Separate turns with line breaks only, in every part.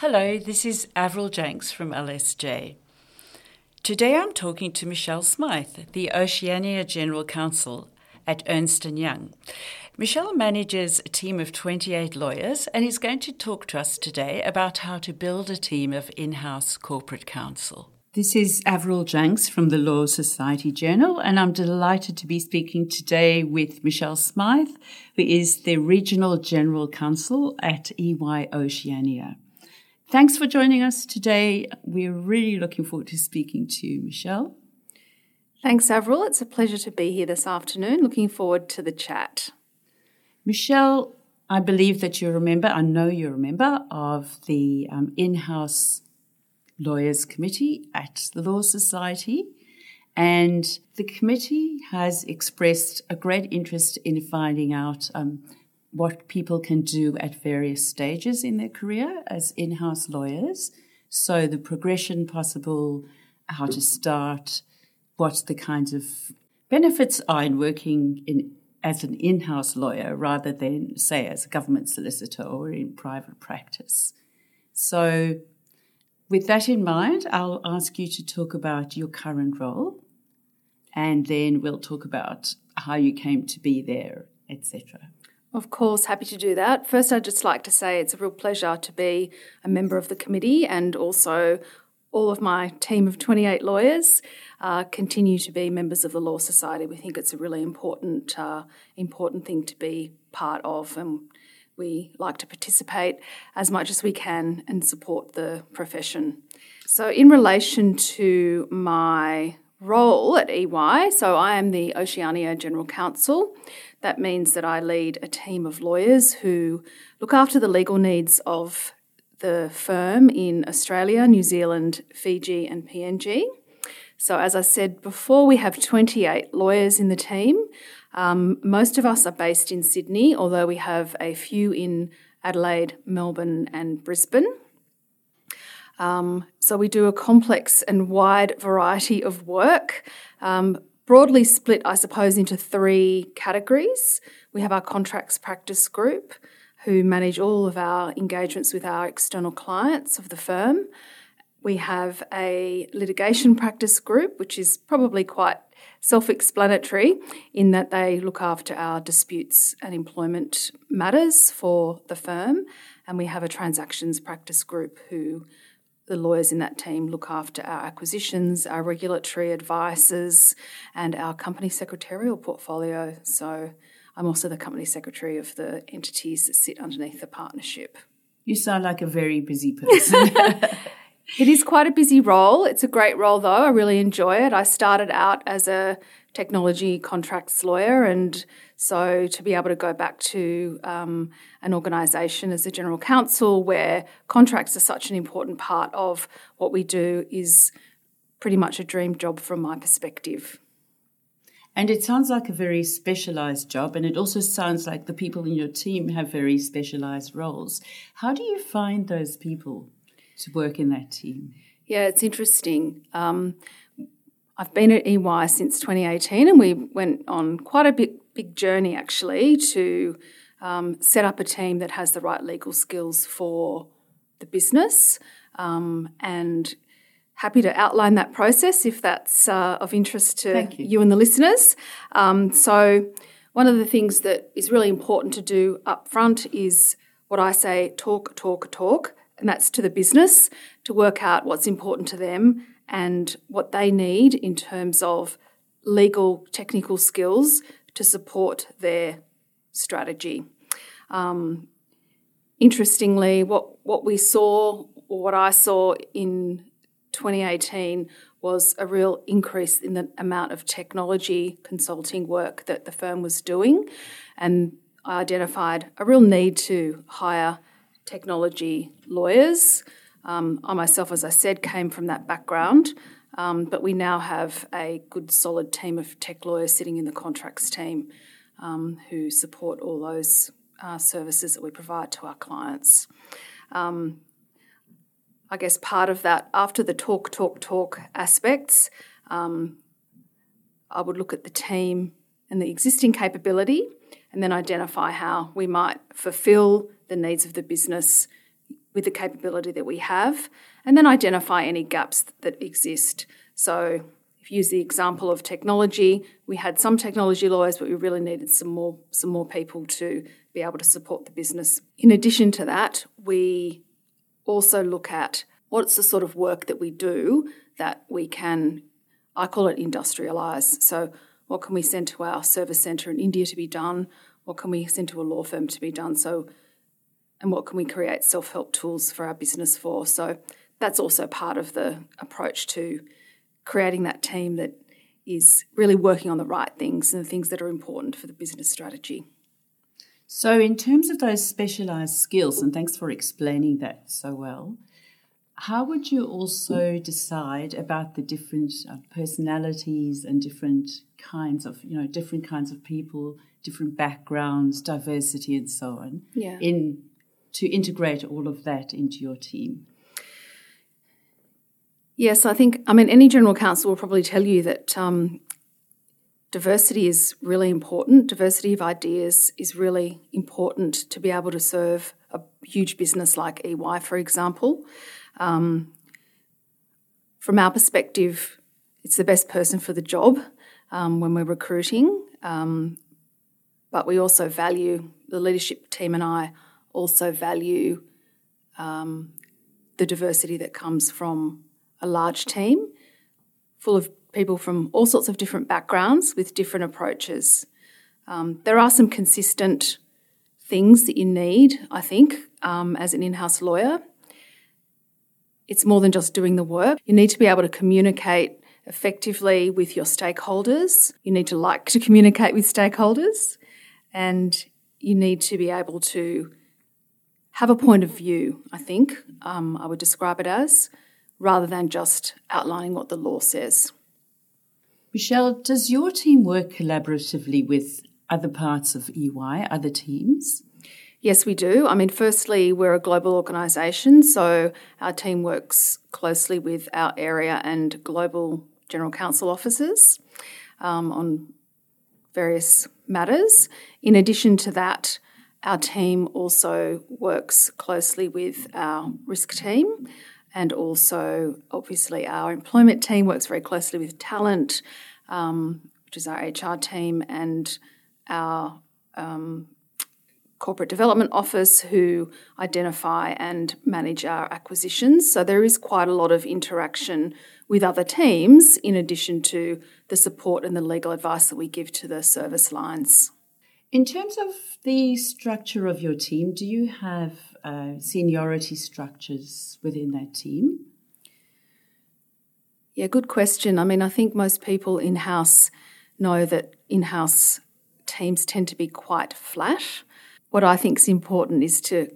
Hello, this is Avril Jenks from LSJ. Today I'm talking to Michelle Smyth, the Oceania General Counsel at Ernst & Young. Michelle manages a team of 28 lawyers and is going to talk to us today about how to build a team of in-house corporate counsel. This is Avril Jenks from the Law Society Journal, and I'm delighted to be speaking today with Michelle Smyth, who is the Regional General Counsel at EY Oceania. Thanks for joining us today. We're really looking forward to speaking to you, Michelle.
Thanks, Avril. It's a pleasure to be here this afternoon. Looking forward to the chat.
Michelle, I believe that you're a member, I know you're a member of the um, in house lawyers committee at the Law Society. And the committee has expressed a great interest in finding out um, what people can do at various stages in their career as in house lawyers. So, the progression possible, how to start, what the kinds of benefits are in working in, as an in house lawyer rather than, say, as a government solicitor or in private practice. So, with that in mind, I'll ask you to talk about your current role and then we'll talk about how you came to be there, etc.
Of course, happy to do that. First, I'd just like to say it's a real pleasure to be a member of the committee and also all of my team of 28 lawyers uh, continue to be members of the Law Society. We think it's a really important, uh, important thing to be part of, and we like to participate as much as we can and support the profession. So, in relation to my role at EY, so I am the Oceania General Counsel. That means that I lead a team of lawyers who look after the legal needs of the firm in Australia, New Zealand, Fiji, and PNG. So, as I said before, we have 28 lawyers in the team. Um, most of us are based in Sydney, although we have a few in Adelaide, Melbourne, and Brisbane. Um, so, we do a complex and wide variety of work. Um, broadly split, I suppose, into three categories. We have our contracts practice group, who manage all of our engagements with our external clients of the firm. We have a litigation practice group, which is probably quite self explanatory in that they look after our disputes and employment matters for the firm. And we have a transactions practice group who the lawyers in that team look after our acquisitions, our regulatory advices, and our company secretarial portfolio. So I'm also the company secretary of the entities that sit underneath the partnership.
You sound like a very busy person.
it is quite a busy role. It's a great role, though. I really enjoy it. I started out as a technology contracts lawyer. And so to be able to go back to um, an organisation as a general counsel where contracts are such an important part of what we do is pretty much a dream job from my perspective.
And it sounds like a very specialized job, and it also sounds like the people in your team have very specialized roles. How do you find those people to work in that team?
Yeah, it's interesting. Um, I've been at EY since 2018, and we went on quite a big, big journey actually to um, set up a team that has the right legal skills for the business. Um, and happy to outline that process if that's uh, of interest to you. you. and the listeners. Um, so, one of the things that is really important to do up front is what I say talk, talk, talk, and that's to the business to work out what's important to them and what they need in terms of legal technical skills to support their strategy. Um, interestingly, what, what we saw, or what I saw in 2018, was a real increase in the amount of technology consulting work that the firm was doing. And I identified a real need to hire technology lawyers um, I myself, as I said, came from that background, um, but we now have a good, solid team of tech lawyers sitting in the contracts team um, who support all those uh, services that we provide to our clients. Um, I guess part of that, after the talk, talk, talk aspects, um, I would look at the team and the existing capability and then identify how we might fulfill the needs of the business with the capability that we have, and then identify any gaps that exist. So, if you use the example of technology, we had some technology lawyers, but we really needed some more some more people to be able to support the business. In addition to that, we also look at what's the sort of work that we do that we can, I call it industrialise. So, what can we send to our service centre in India to be done? What can we send to a law firm to be done? So, and what can we create self help tools for our business for? So, that's also part of the approach to creating that team that is really working on the right things and the things that are important for the business strategy.
So, in terms of those specialised skills, and thanks for explaining that so well, how would you also decide about the different uh, personalities and different kinds of, you know, different kinds of people, different backgrounds, diversity, and so on,
yeah.
in to integrate all of that into your team?
Yes, I think, I mean, any general counsel will probably tell you that um, diversity is really important. Diversity of ideas is really important to be able to serve a huge business like EY, for example. Um, from our perspective, it's the best person for the job um, when we're recruiting, um, but we also value, the leadership team and I also value um, the diversity that comes from a large team full of people from all sorts of different backgrounds with different approaches. Um, there are some consistent things that you need, I think, um, as an in house lawyer. It's more than just doing the work. You need to be able to communicate effectively with your stakeholders. You need to like to communicate with stakeholders. And you need to be able to have a point of view, I think, um, I would describe it as rather than just outlining what the law says.
Michelle, does your team work collaboratively with other parts of EY, other teams?
Yes, we do. I mean, firstly, we're a global organisation, so our team works closely with our area and global general counsel offices um, on various matters. In addition to that, our team also works closely with our risk team and also obviously our employment team works very closely with talent, um, which is our HR team, and our um, corporate development office who identify and manage our acquisitions. So there is quite a lot of interaction with other teams in addition to the support and the legal advice that we give to the service lines.
In terms of the structure of your team, do you have uh, seniority structures within that team?
Yeah, good question. I mean, I think most people in house know that in house teams tend to be quite flat. What I think is important is to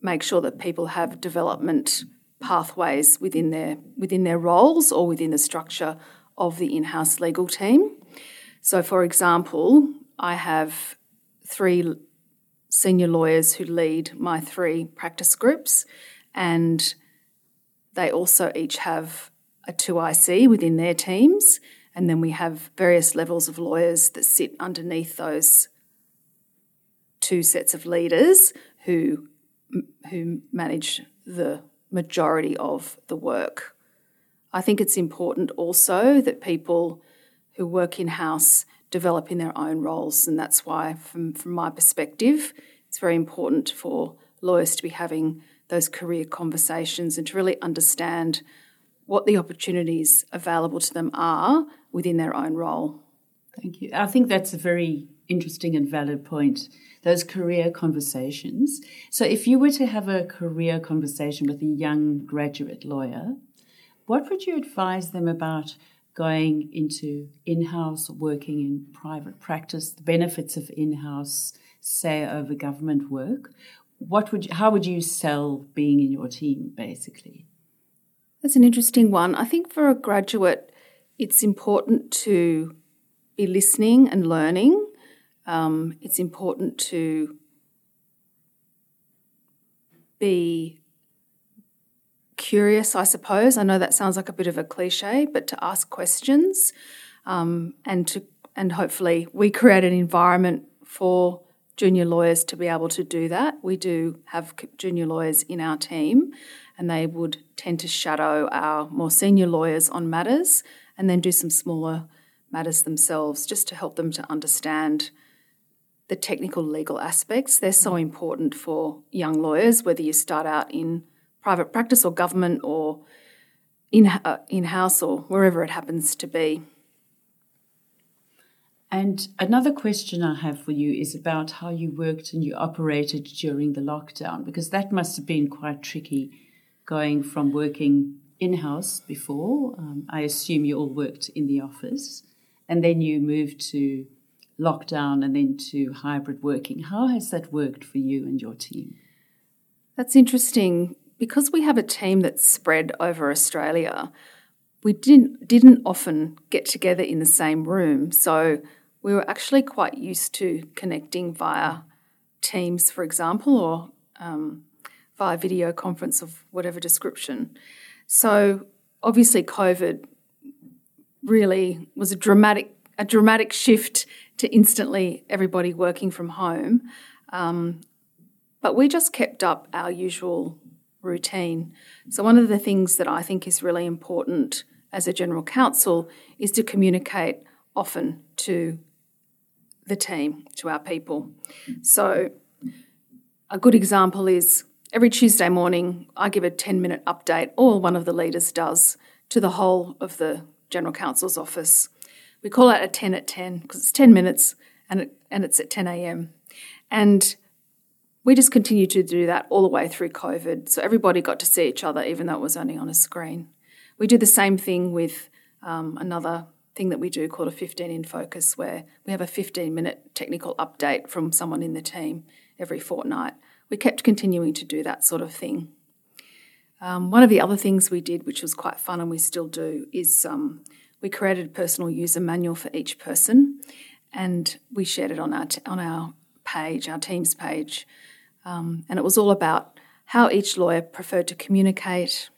make sure that people have development pathways within their within their roles or within the structure of the in-house legal team. So for example, I have three senior lawyers who lead my three practice groups, and they also each have a 2IC within their teams. And then we have various levels of lawyers that sit underneath those two sets of leaders who, who manage the majority of the work. I think it's important also that people who work in house develop in their own roles. And that's why, from, from my perspective, it's very important for lawyers to be having those career conversations and to really understand what the opportunities available to them are within their own role.
Thank you. I think that's a very interesting and valid point. Those career conversations. So, if you were to have a career conversation with a young graduate lawyer, what would you advise them about going into in house, working in private practice, the benefits of in house, say, over government work. What would you, how would you sell being in your team, basically?
That's an interesting one. I think for a graduate, it's important to be listening and learning. Um, it's important to be curious, I suppose. I know that sounds like a bit of a cliche, but to ask questions um, and to and hopefully we create an environment for junior lawyers to be able to do that. We do have junior lawyers in our team, and they would tend to shadow our more senior lawyers on matters and then do some smaller matters themselves just to help them to understand the technical legal aspects. They're so important for young lawyers, whether you start out in private practice or government or in uh, in house or wherever it happens to be.
And another question I have for you is about how you worked and you operated during the lockdown, because that must have been quite tricky going from working in house before. Um, I assume you all worked in the office, and then you moved to lockdown and then to hybrid working. How has that worked for you and your team?
That's interesting. Because we have a team that's spread over Australia, we didn't didn't often get together in the same room. So we were actually quite used to connecting via Teams, for example, or um, via video conference of whatever description. So obviously, COVID really was a dramatic a dramatic shift to instantly everybody working from home. Um, but we just kept up our usual routine. So, one of the things that I think is really important as a general counsel is to communicate often to the team, to our people. So, a good example is every Tuesday morning, I give a 10 minute update, or one of the leaders does, to the whole of the General Counsel's office. We call it a 10 at 10 because it's 10 minutes and, it, and it's at 10 a.m. And we just continued to do that all the way through COVID. So everybody got to see each other, even though it was only on a screen. We do the same thing with um, another thing that we do called a 15 in focus, where we have a 15 minute technical update from someone in the team every fortnight. We kept continuing to do that sort of thing. Um, one of the other things we did, which was quite fun and we still do, is um, we created a personal user manual for each person and we shared it on our, t- on our page, our Teams page. Um, and it was all about how each lawyer preferred to communicate,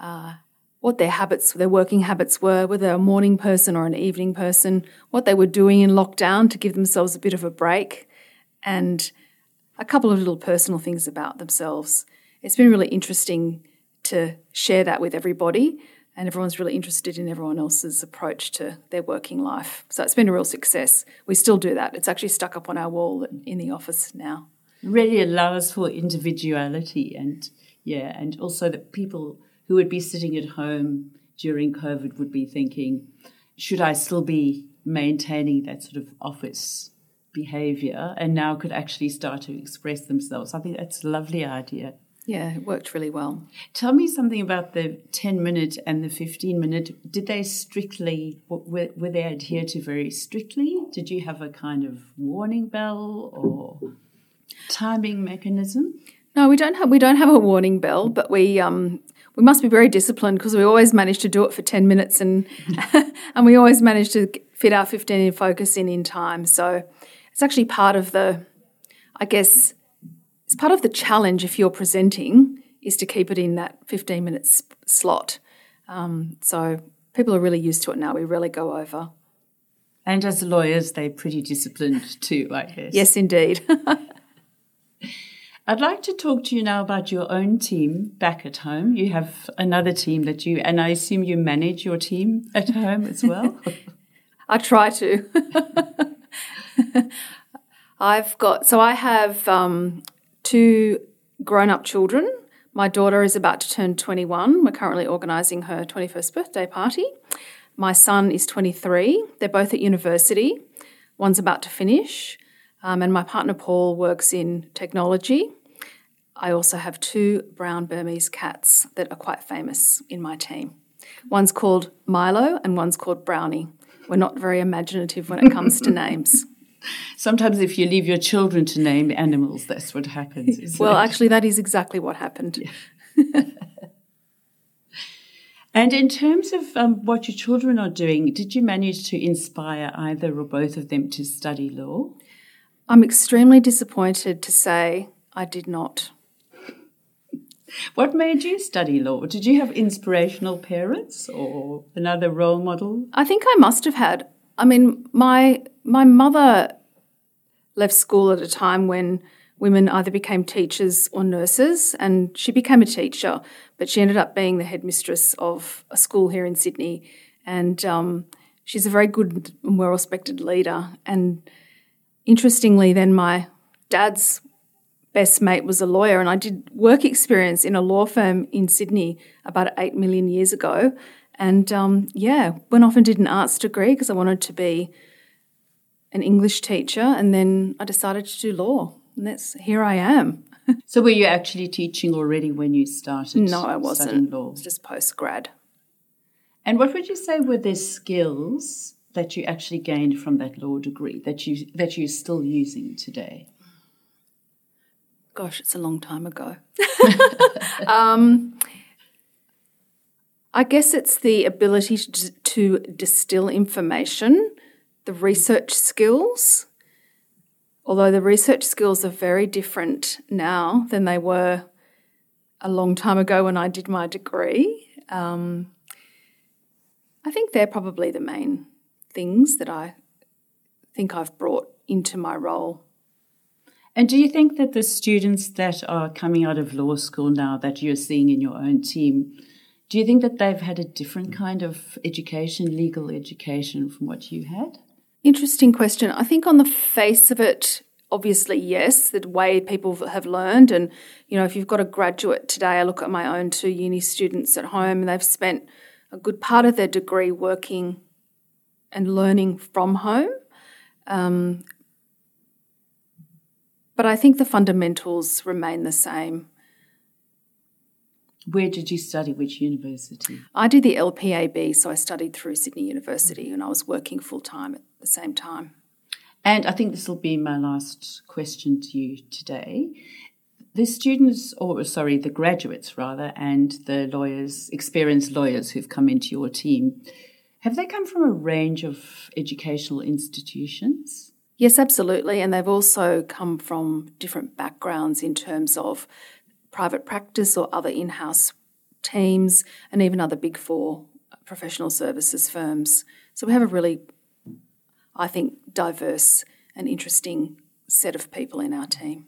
uh, what their habits, their working habits were, whether a morning person or an evening person, what they were doing in lockdown to give themselves a bit of a break, and a couple of little personal things about themselves. It's been really interesting to share that with everybody, and everyone's really interested in everyone else's approach to their working life. So it's been a real success. We still do that. It's actually stuck up on our wall in the office now.
Really allows for individuality and yeah, and also that people who would be sitting at home during COVID would be thinking, should I still be maintaining that sort of office behavior and now could actually start to express themselves? I think that's a lovely idea.
Yeah, it worked really well.
Tell me something about the 10 minute and the 15 minute. Did they strictly, were, were they adhered to very strictly? Did you have a kind of warning bell or timing mechanism?
No, we don't have we don't have a warning bell, but we um, we must be very disciplined because we always manage to do it for 10 minutes and and we always manage to fit our 15 in focus in in time. So it's actually part of the, I guess, it's part of the challenge if you're presenting is to keep it in that 15 minutes slot. Um, so people are really used to it now. We really go over.
And as lawyers, they're pretty disciplined too, I guess.
Yes, indeed.
I'd like to talk to you now about your own team back at home. You have another team that you, and I assume you manage your team at home as well.
I try to. I've got, so I have um, two grown up children. My daughter is about to turn 21. We're currently organising her 21st birthday party. My son is 23. They're both at university. One's about to finish. Um, and my partner Paul works in technology. I also have two brown Burmese cats that are quite famous in my team. One's called Milo and one's called Brownie. We're not very imaginative when it comes to names.
Sometimes, if you leave your children to name animals, that's what happens.
well, it? actually, that is exactly what happened.
Yeah. and in terms of um, what your children are doing, did you manage to inspire either or both of them to study law?
I'm extremely disappointed to say I did not.
What made you study law? Did you have inspirational parents or another role model?
I think I must have had. I mean, my my mother left school at a time when women either became teachers or nurses, and she became a teacher, but she ended up being the headmistress of a school here in Sydney. And um, she's a very good and well respected leader. And interestingly, then my dad's best mate was a lawyer, and I did work experience in a law firm in Sydney about eight million years ago. And um, yeah, went off and did an arts degree because I wanted to be an English teacher, and then I decided to do law, and that's here I am.
so, were you actually teaching already when you started?
No, I wasn't. Law? It was just post grad.
And what would you say were the skills that you actually gained from that law degree that you that you're still using today?
Gosh, it's a long time ago. um, I guess it's the ability to, to distill information, the research skills. Although the research skills are very different now than they were a long time ago when I did my degree. Um, I think they're probably the main things that I think I've brought into my role.
And do you think that the students that are coming out of law school now that you're seeing in your own team, do you think that they've had a different kind of education, legal education, from what you had?
Interesting question. I think on the face of it, obviously, yes, the way people have learned. And, you know, if you've got a graduate today, I look at my own two uni students at home and they've spent a good part of their degree working and learning from home. Um, but I think the fundamentals remain the same.
Where did you study? Which university?
I did the LPAB, so I studied through Sydney University and I was working full time at the same time.
And I think this will be my last question to you today. The students, or sorry, the graduates rather, and the lawyers, experienced lawyers who've come into your team, have they come from a range of educational institutions?
Yes, absolutely. And they've also come from different backgrounds in terms of private practice or other in house teams, and even other big four professional services firms. So we have a really, I think, diverse and interesting set of people in our team.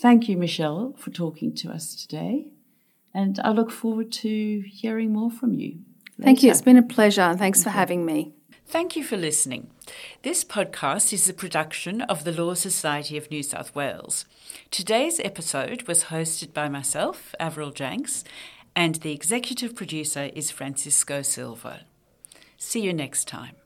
Thank you, Michelle, for talking to us today. And I look forward to hearing more from you. Later.
Thank you. It's been a pleasure. And thanks for having me.
Thank you for listening. This podcast is a production of the Law Society of New South Wales. Today's episode was hosted by myself, Avril Janks, and the executive producer is Francisco Silva. See you next time.